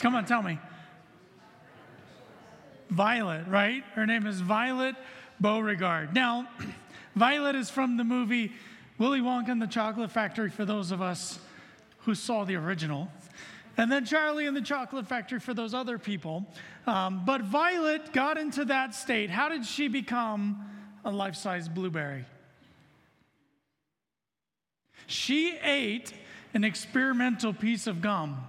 Come on, tell me. Violet, right? Her name is Violet Beauregarde. Now, Violet is from the movie Willy Wonka and the Chocolate Factory for those of us who saw the original. And then Charlie and the Chocolate Factory for those other people. Um, but Violet got into that state. How did she become a life size blueberry? She ate an experimental piece of gum.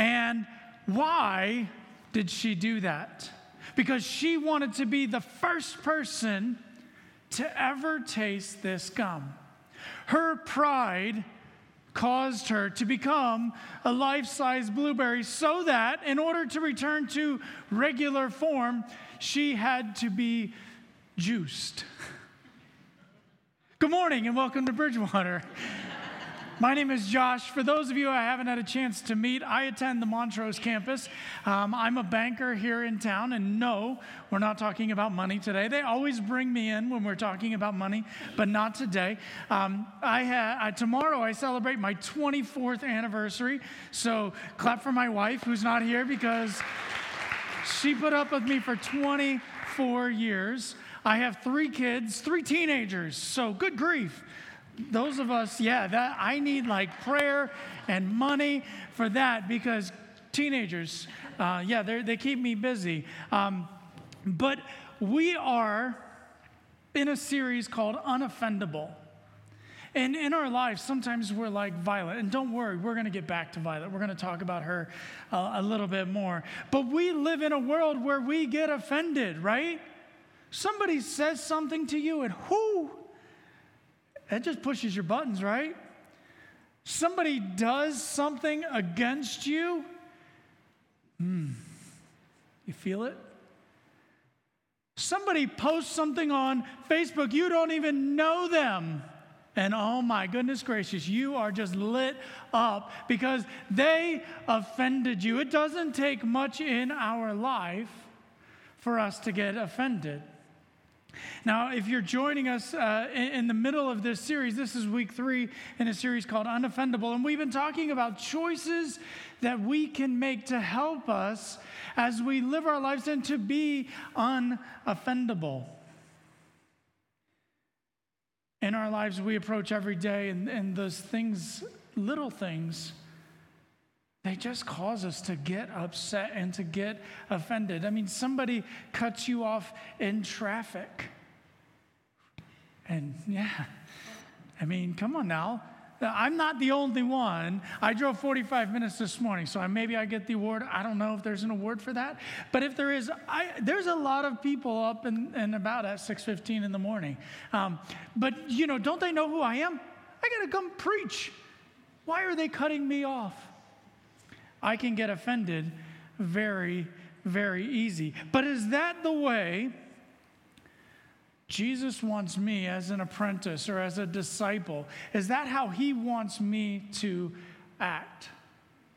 And why did she do that? Because she wanted to be the first person to ever taste this gum. Her pride caused her to become a life size blueberry so that in order to return to regular form, she had to be juiced. Good morning and welcome to Bridgewater. My name is Josh. For those of you I haven't had a chance to meet, I attend the Montrose campus. Um, I'm a banker here in town, and no, we're not talking about money today. They always bring me in when we're talking about money, but not today. Um, I ha- I, tomorrow I celebrate my 24th anniversary, so clap for my wife who's not here because she put up with me for 24 years. I have three kids, three teenagers, so good grief those of us, yeah, that I need like prayer and money for that because teenagers, uh, yeah, they keep me busy. Um, but we are in a series called Unoffendable. And in our lives, sometimes we're like Violet. And don't worry, we're going to get back to Violet. We're going to talk about her uh, a little bit more. But we live in a world where we get offended, right? Somebody says something to you, and whoo, that just pushes your buttons, right? Somebody does something against you. Hmm. You feel it? Somebody posts something on Facebook, you don't even know them. And oh my goodness gracious, you are just lit up because they offended you. It doesn't take much in our life for us to get offended. Now, if you're joining us uh, in, the middle of this series, this is week three in a series called Unoffendable, and we've been talking about choices that we can make to help us as we live our lives and to be unoffendable. In our lives, we approach every day, and, and those things, little things, they just cause us to get upset and to get offended. I mean, somebody cuts you off in traffic. And yeah, I mean, come on now. I'm not the only one. I drove 45 minutes this morning, so maybe I get the award. I don't know if there's an award for that, but if there is, I, there's a lot of people up and, about at 6:15 in the morning. Um, but you know, don't they know who I am? I got to come preach. Why are they cutting me off? I can get offended very, very easy. But is that the way Jesus wants me as an apprentice or as a disciple? Is that how he wants me to act?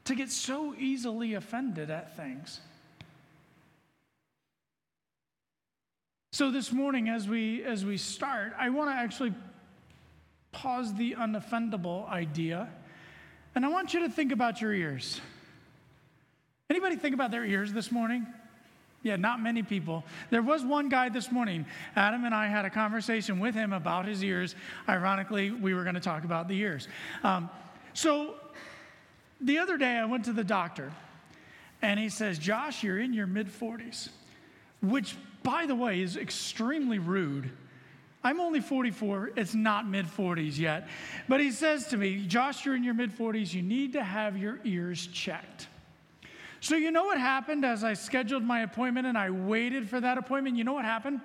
To get so easily offended at things? So this morning as we as we start, I want to actually pause the unoffendable idea and I want you to think about your ears. Anybody think about their ears this morning? Yeah, not many people. There was one guy this morning. Adam and I had a conversation with him about his ears. Ironically, we were going to talk about the ears. Um, so the other day, I went to the doctor, and he says, Josh, you're in your mid 40s, which, by the way, is extremely rude. I'm only 44. It's not mid 40s yet. But he says to me, Josh, you're in your mid 40s. You need to have your ears checked. So, you know what happened as I scheduled my appointment and I waited for that appointment? You know what happened?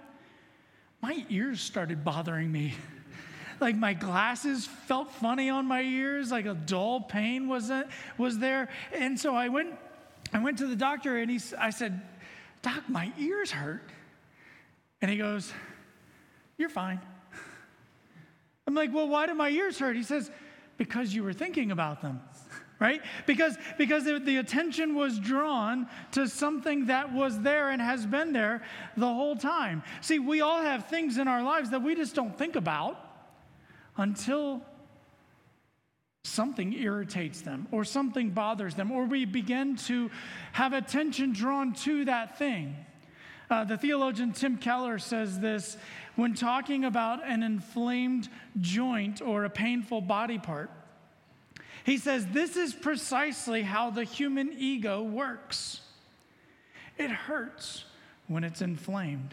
My ears started bothering me. like my glasses felt funny on my ears, like a dull pain was, was there. And so I went, I went to the doctor and he, I said, Doc, my ears hurt. And he goes, You're fine. I'm like, Well, why do my ears hurt? He says, Because you were thinking about them right? Because, because the attention was drawn to something that was there and has been there the whole time. See, we all have things in our lives that we just don't think about until something irritates them or something bothers them, or we begin to have attention drawn to that thing. Uh, the theologian Tim Keller says this when talking about an inflamed joint or a painful body part. He says, This is precisely how the human ego works. It hurts when it's inflamed.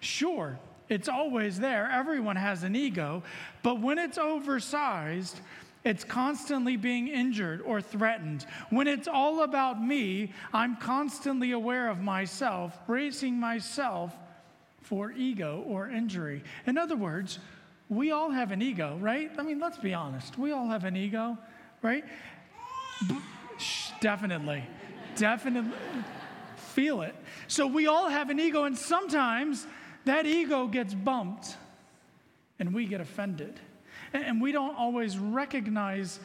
Sure, it's always there. Everyone has an ego. But when it's oversized, it's constantly being injured or threatened. When it's all about me, I'm constantly aware of myself, bracing myself for ego or injury. In other words, we all have an ego, right? I mean, let's be honest. We all have an ego, right? definitely. Definitely feel it. So we all have an ego, and sometimes that ego gets bumped and we get offended. And we don't always recognize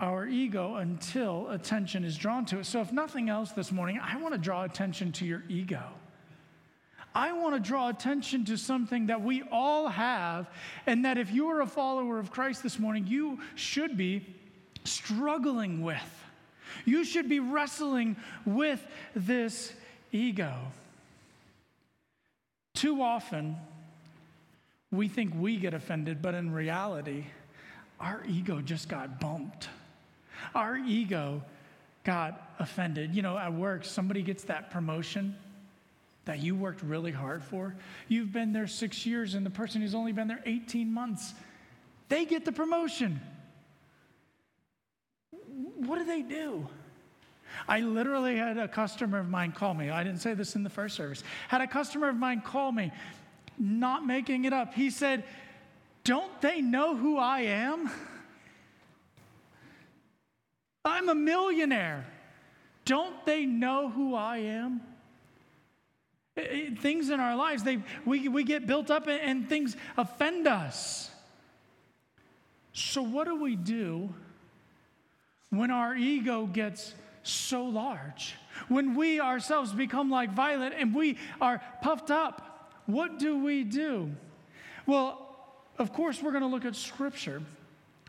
our ego until attention is drawn to it. So, if nothing else this morning, I want to draw attention to your ego. I want to draw attention to something that we all have, and that if you are a follower of Christ this morning, you should be struggling with. You should be wrestling with this ego. Too often, we think we get offended, but in reality, our ego just got bumped. Our ego got offended. You know, at work, somebody gets that promotion that you worked really hard for. You've been there six years, and the person who's only been there 18 months, they get the promotion. What do they do? I literally had a customer of mine call me. I didn't say this in the first service. Had a customer of mine call me, not making it up. He said, Don't they know who I am? I'm a millionaire. Don't they know who I am? things in our lives, they, we, we get built up and, and things offend us. So, what do we do when our ego gets so large. When we ourselves become like Violet and we are puffed up, what do we do? Well, of course, we're going to look at Scripture.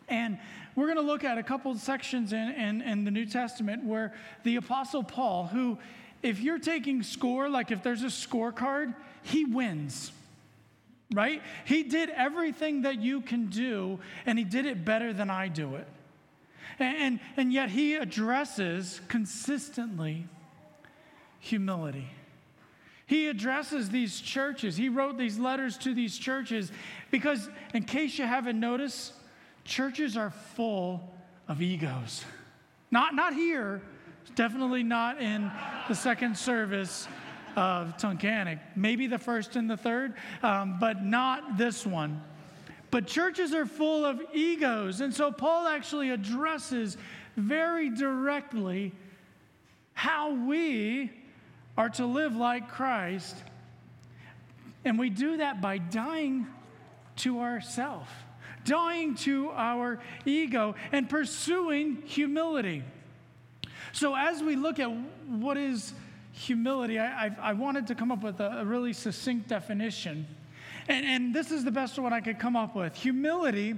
And we're going to look at a couple sections in, in, in, the New Testament where the Apostle Paul, who, if you're taking score, like if there's a scorecard, he wins, right? He did everything that you can do, and he did it better than I do it. And, and yet he addresses consistently humility. He addresses these churches. He wrote these letters to these churches because, in case you haven't noticed, churches are full of egos. Not, not here, definitely not in the second service of Tunkhannock. Maybe the first and the third, um, but not this one. But churches are full of egos. And so Paul actually addresses very directly how we are to live like Christ. And we do that by dying to ourself, dying to our ego, and pursuing humility. So, as we look at what is humility, I, I, I wanted to come up with a, a really succinct definition. And, and this is the best one I could come up with. Humility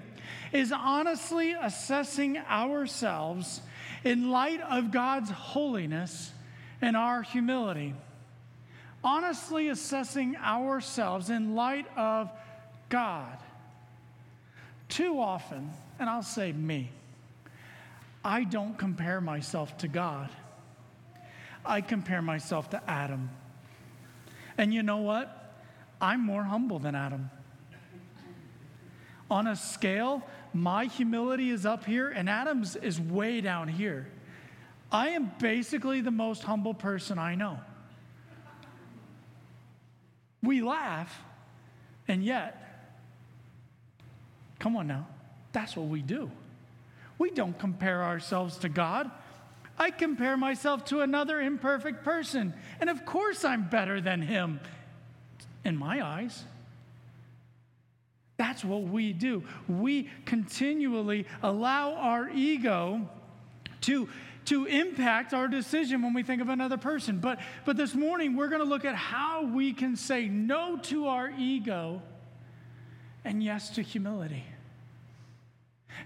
is honestly assessing ourselves in light of God's holiness and our humility. Honestly assessing ourselves in light of God. Too often, and I'll say me, I don't compare myself to God. I compare myself to Adam. And you know what? I'm more humble than Adam. On a scale, my humility is up here and Adam's is way down here. I am basically the most humble person I know. We laugh, and yet, come on now, that's what we do. We don't compare ourselves to God. I compare myself to another imperfect person, and of course I'm better than him in my eyes. That's what we do. We continually allow our ego to, to impact our decision when we think of another person. But, but this morning, we're going to look at how we can say no to our ego and yes to humility.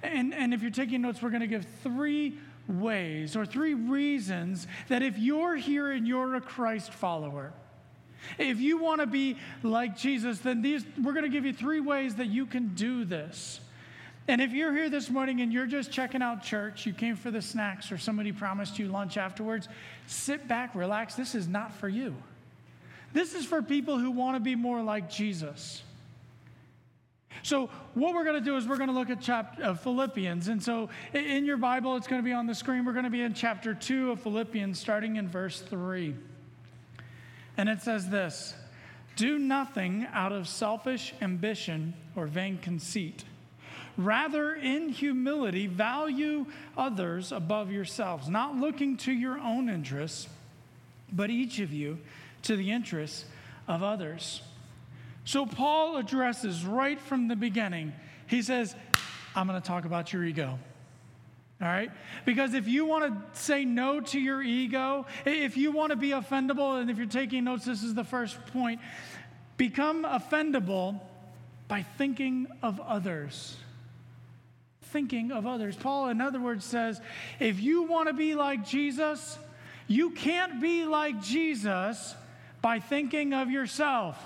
And, and if you're taking notes, we're going to give three ways or three reasons that if you're here and you're a Christ follower, if you want to be like Jesus, then these, we're going to give you three ways that you can do this. And if you're here this morning and you're just checking out church, you came for the snacks or somebody promised you lunch afterwards, sit back, relax. This is not for you. This is for people who want to be more like Jesus. So, what we're going to do is we're going to look at chapter of uh, Philippians. And so, in your Bible, it's going to be on the screen. We're going to be in chapter 2 of Philippians, starting in verse 3. And it says this Do nothing out of selfish ambition or vain conceit Rather, in humility, value others above yourselves, not looking to your own interests, but each of you to the interests of others. So, Paul addresses right from the beginning, he says, I'm going to talk about your ego. All right? Because if you want to say no to your ego, if you want to be offendable, and if you're taking notes, this is the first point become offendable by thinking of others thinking of others. Paul, in other words, says if you want to be like Jesus, you can't be like Jesus by thinking of yourself.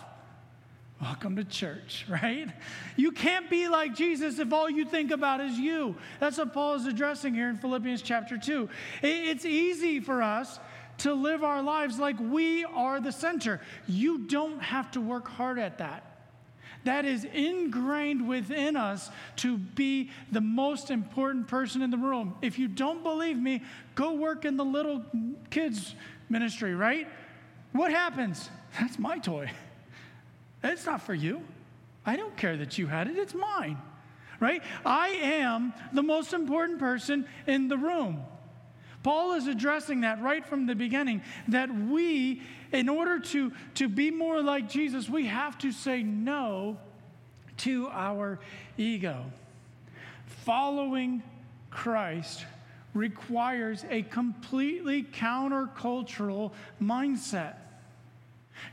Welcome to church, right? You can't be like Jesus if all you think about is you. That's what Paul is addressing here in Philippians chapter 2. It's easy for us to live our lives like we are the center. You don't have to work hard at that. That is ingrained within us to be the most important person in the room. If you don't believe me, go work in the little kids' ministry, right? What happens? That's my toy. It's not for you. I don't care that you had it, it's mine, right? I am the most important person in the room. Paul is addressing that right from the beginning that we, in order to, to be more like Jesus, we have to say no to our ego. Following Christ requires a completely countercultural mindset.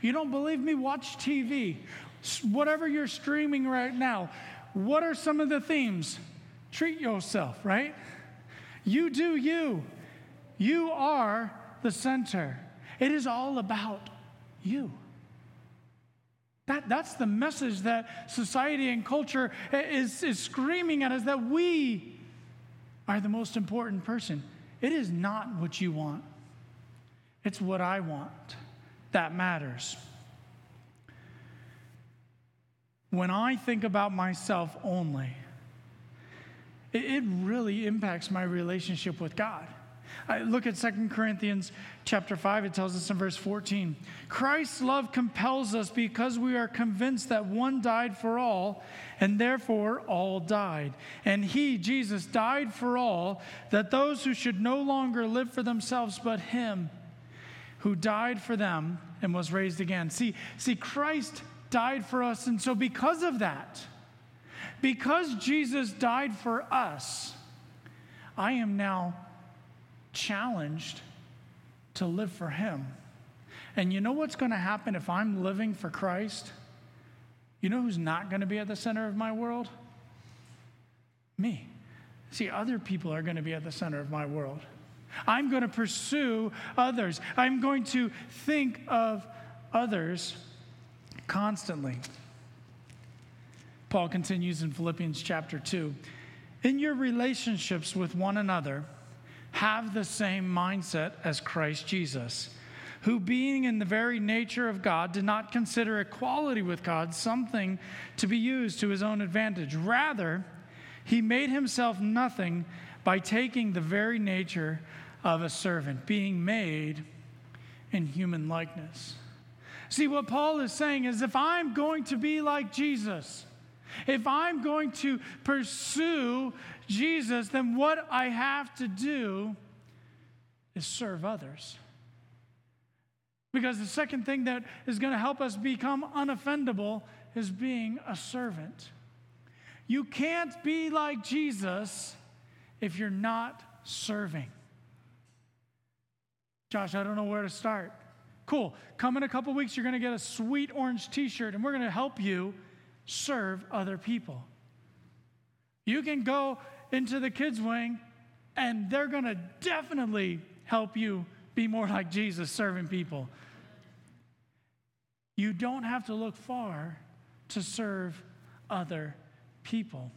You don't believe me? Watch TV. Whatever you're streaming right now, what are some of the themes? Treat yourself, right? You do you. You are the center. It is all about you. That, that's the message that society and culture is, is screaming at us that we are the most important person. It is not what you want, it's what I want that matters. When I think about myself only, it, really impacts my relationship with God. I look at Second Corinthians chapter 5, it tells us in verse 14 Christ's love compels us because we are convinced that one died for all, and therefore all died. And he, Jesus, died for all, that those who should no longer live for themselves, but him who died for them and was raised again. See, see, Christ died for us, and so because of that, because Jesus died for us, I am now challenged to live for Him. And you know what's going to happen if I'm living for Christ? You know who's not going to be at the center of my world? Me. See, other people are going to be at the center of my world. I'm going to pursue others. I'm going to think of others constantly. Paul continues in Philippians chapter 2. In your relationships with one another, have the same mindset as Christ Jesus, who, being in the very nature of God, did not consider equality with God something to be used to his own advantage. Rather, he made himself nothing by taking the very nature of a servant, being made in human likeness. See, what Paul is saying is if I'm going to be like Jesus, if I'm going to pursue Jesus, then what I have to do is serve others. Because the second thing that is going to help us become unoffendable is being a servant. You can't be like Jesus if you're not serving. Josh, I don't know where to start. Cool. Come in a couple weeks, you're going to get a sweet orange t shirt, and we're going to help you serve other people. You can go into the kids' wing, and they're going to definitely help you be more like Jesus serving people. You don't have to look far to serve other people.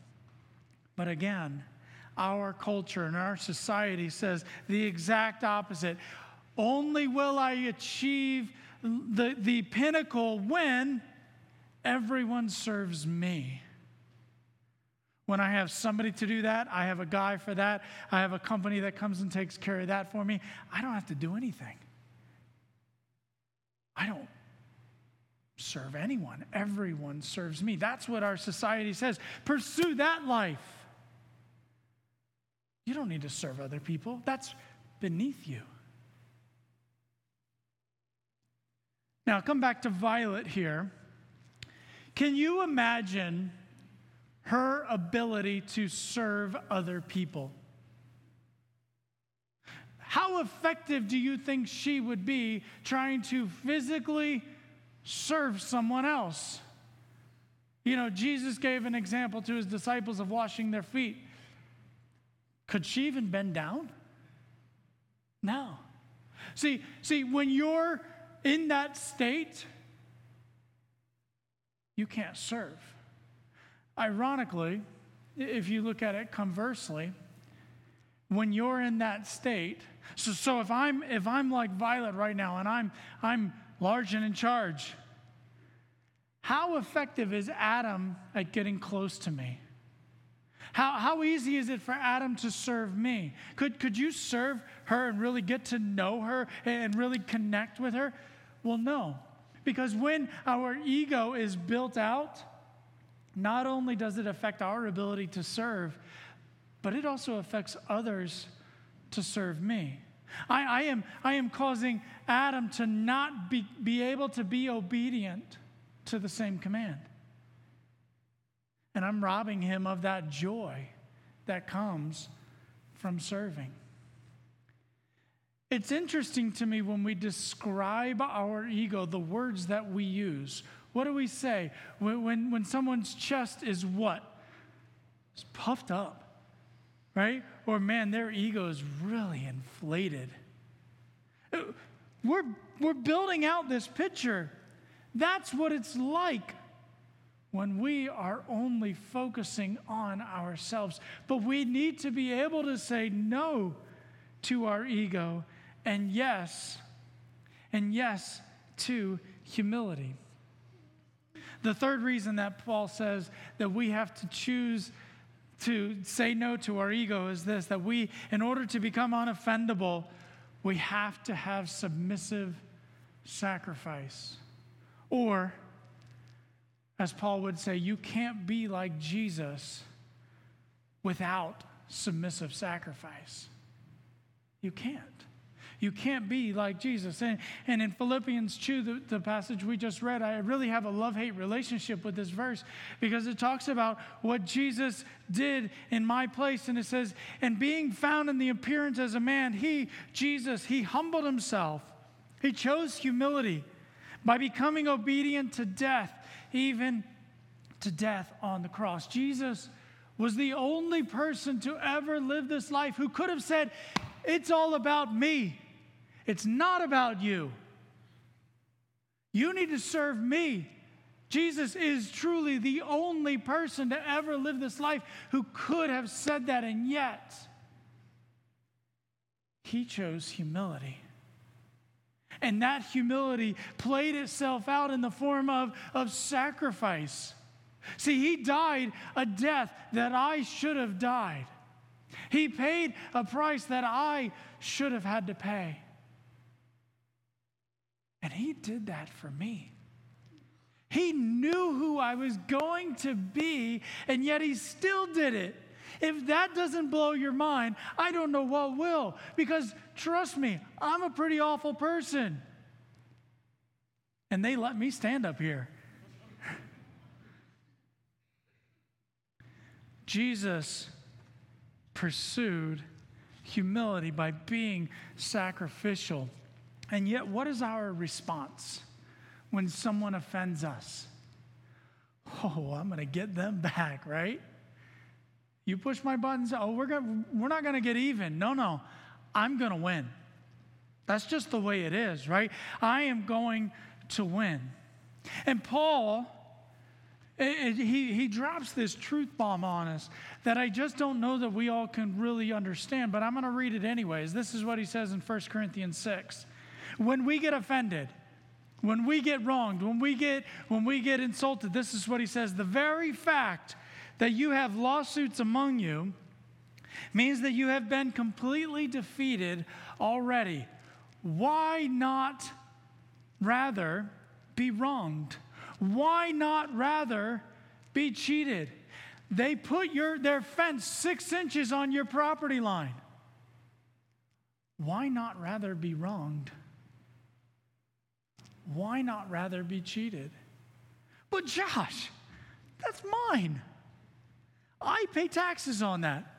But again, our culture and our society says the exact opposite. Only will I achieve the, the pinnacle when everyone serves me. When I have somebody to do that, I have a guy for that, I have a company that comes and takes care of that for me, I don't have to do anything. I don't serve anyone, everyone serves me. That's what our society says. Pursue that life. You don't need to serve other people, that's beneath you. Now, come back to Violet here. Can you imagine her ability to serve other people? How effective do you think she would be trying to physically serve someone else? You know, Jesus gave an example to his disciples of washing their feet. Could she even bend down? No. See, see, when you're in that state, you can't serve. Ironically, if you look at it conversely, when you're in that state, so, so if I'm if I'm like Violet right now and I'm I'm large and in charge, how effective is Adam at getting close to me? How, how easy is it for Adam to serve me? Could, could you serve her and really get to know her and really connect with her? Well, no. Because when our ego is built out, not only does it affect our ability to serve, but it also affects others to serve me. I, I, am, I am causing Adam to not be, be able to be obedient to the same command. And I'm robbing him of that joy that comes from serving. It's interesting to me when we describe our ego, the words that we use. What do we say? When, when, when someone's chest is what? It's puffed up, right? Or man, their ego is really inflated. We're, we're building out this picture. That's what it's like when we are only focusing on ourselves. But we need to be able to say no to our ego and yes, and yes to humility. The third reason that Paul says that we have to choose to say no to our ego is this that we, in order to become unoffendable, we have to have submissive sacrifice. Or, as Paul would say, you can't be like Jesus without submissive sacrifice. You can't. You can't be like Jesus. And, and in Philippians 2, the, the passage we just read, I really have a love hate relationship with this verse because it talks about what Jesus did in my place. And it says, And being found in the appearance as a man, he, Jesus, he humbled himself. He chose humility by becoming obedient to death, even to death on the cross. Jesus was the only person to ever live this life who could have said, It's all about me. It's not about you. You need to serve me. Jesus is truly the only person to ever live this life who could have said that, and yet he chose humility. And that humility played itself out in the form of, of sacrifice. See, he died a death that I should have died. He paid a price that I should have had to pay. And he did that for me. He knew who I was going to be, and yet he still did it. If that doesn't blow your mind, I don't know what will. Because trust me, I'm a pretty awful person. And they let me stand up here. Jesus pursued humility by being sacrificial. And yet, what is our response when someone offends us? Oh, I'm going to get them back, right? You push my buttons, oh, we're, gonna, we're not going to get even. No, no, I'm going to win. That's just the way it is, right? I am going to win. And Paul, it, it, he, he drops this truth bomb on us that I just don't know that we all can really understand, but I'm going to read it anyways. This is what he says in 1 Corinthians 6. When we get offended, when we get wronged, when we get when we get insulted, this is what he says, the very fact that you have lawsuits among you means that you have been completely defeated already. Why not rather be wronged? Why not rather be cheated? They put your, their fence six inches on your property line. Why not rather be wronged? Why not rather be cheated? But Josh, that's mine. I pay taxes on that.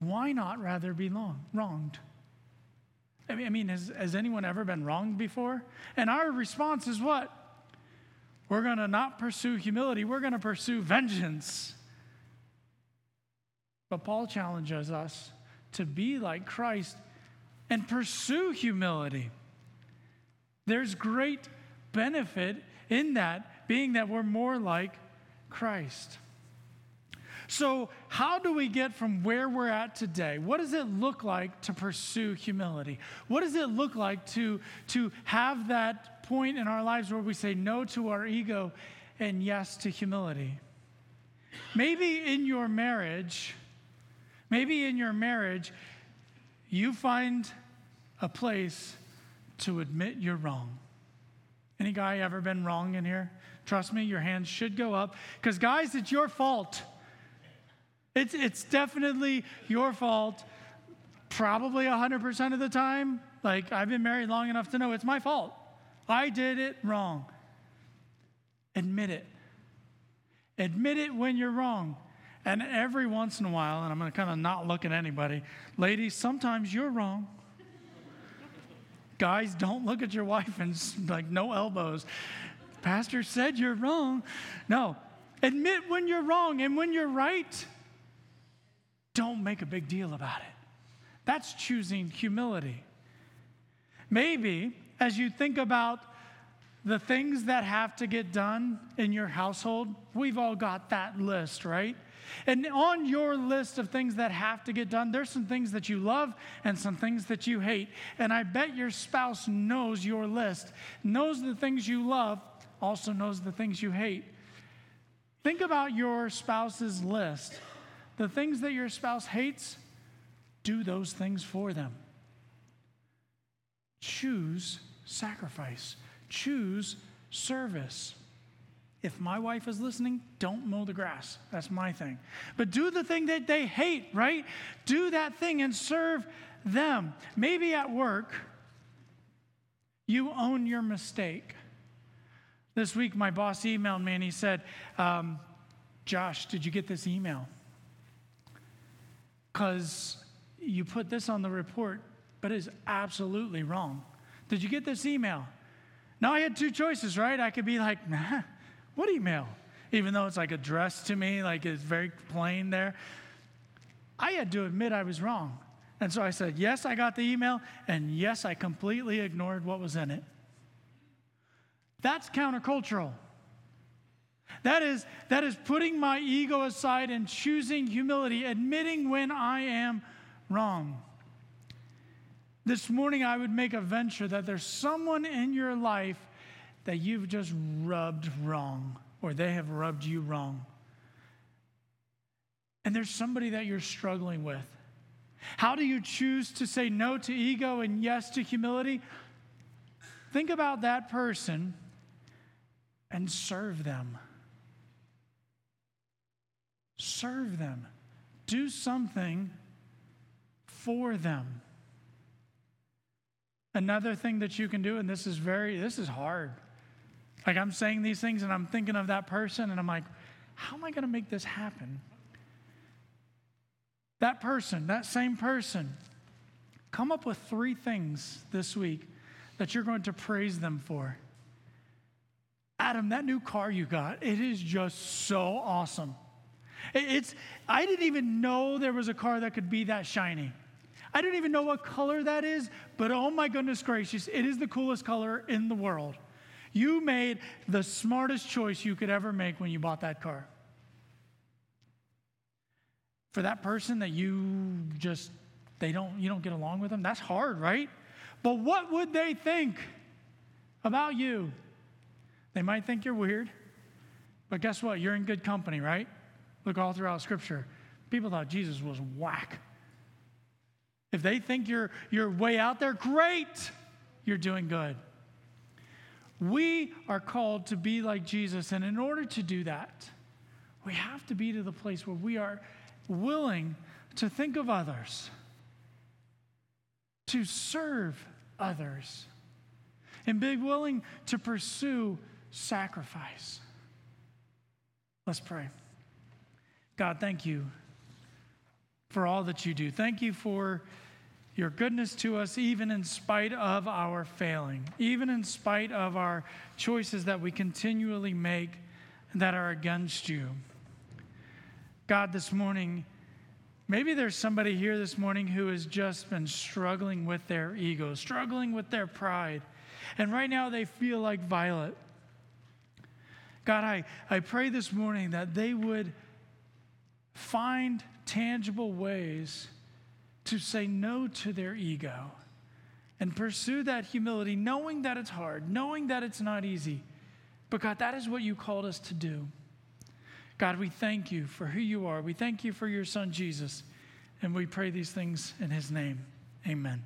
Why not rather be long, wronged? I mean, I mean has, has anyone ever been wronged before? And our response is what? We're going to not pursue humility, we're going to pursue vengeance. But Paul challenges us to be like Christ and pursue humility. There's great benefit in that, being that we're more like Christ. So, how do we get from where we're at today? What does it look like to pursue humility? What does it look like to, to have that point in our lives where we say no to our ego and yes to humility? Maybe in your marriage, maybe in your marriage, you find a place to admit you're wrong. Any guy ever been wrong in here? Trust me, your hands should go up. Because, guys, it's your fault. It's, it's definitely your fault, probably 100% of the time. Like, I've been married long enough to know it's my fault. I did it wrong. Admit it. Admit it when you're wrong. And every once in a while, and I'm going to kind of not look at anybody, ladies, sometimes you're wrong. Guys, don't look at your wife and like no elbows. Pastor said you're wrong. No, admit when you're wrong and when you're right, don't make a big deal about it. That's choosing humility. Maybe as you think about the things that have to get done in your household, we've all got that list, right? And on your list of things that have to get done, there's some things that you love and some things that you hate. And I bet your spouse knows your list, knows the things you love, also knows the things you hate. Think about your spouse's list. The things that your spouse hates, do those things for them. Choose sacrifice, choose service. If my wife is listening, don't mow the grass. That's my thing. But do the thing that they hate, right? Do that thing and serve them. Maybe at work, you own your mistake. This week, my boss emailed me and he said, um, Josh, did you get this email? Because you put this on the report, but it's absolutely wrong. Did you get this email? Now I had two choices, right? I could be like, nah, what email? Even though it's like addressed to me, like it's very plain there. I had to admit I was wrong. And so I said, Yes, I got the email, and yes, I completely ignored what was in it. That's countercultural. That is, that is putting my ego aside and choosing humility, admitting when I am wrong. This morning, I would make a venture that there's someone in your life that you've just rubbed wrong or they have rubbed you wrong. And there's somebody that you're struggling with. How do you choose to say no to ego and yes to humility? Think about that person and serve them. Serve them. Do something for them. Another thing that you can do, and this is very, this is hard. Like I'm saying these things and I'm thinking of that person and I'm like, how am I going to make this happen? That person, that same person, come up with three things this week that you're going to praise them for. Adam, that new car you got, it is just so awesome. It's, I didn't even know there was a car that could be that shiny. I don't even know what color that is, but oh my goodness gracious, it is the coolest color in the world. You made the smartest choice you could ever make when you bought that car. For that person that you just they don't you don't get along with them, that's hard, right? But what would they think about you? They might think you're weird. But guess what? You're in good company, right? Look all throughout Scripture. People thought Jesus was whack. If they think you're, you're way out there, great, you're doing good. We are called to be like Jesus, and in order to do that, we have to be to the place where we are willing to think of others, to serve others, and be willing to pursue sacrifice. Let's pray. God, thank you for all that you do. Thank you for your goodness to us, even in spite of our failing, even in spite of our choices that we continually make that are against you. God, this morning, maybe there's somebody here this morning who has just been struggling with their ego, struggling with their pride, and right now they feel like Violet. God, I, I pray this morning that they would find tangible ways to say no to their ego and pursue that humility, knowing that it's hard, knowing that it's not easy. But God, that is what you called us to do. God, we thank you for who you are. We thank you for your son, Jesus. And we pray these things in his name. Amen.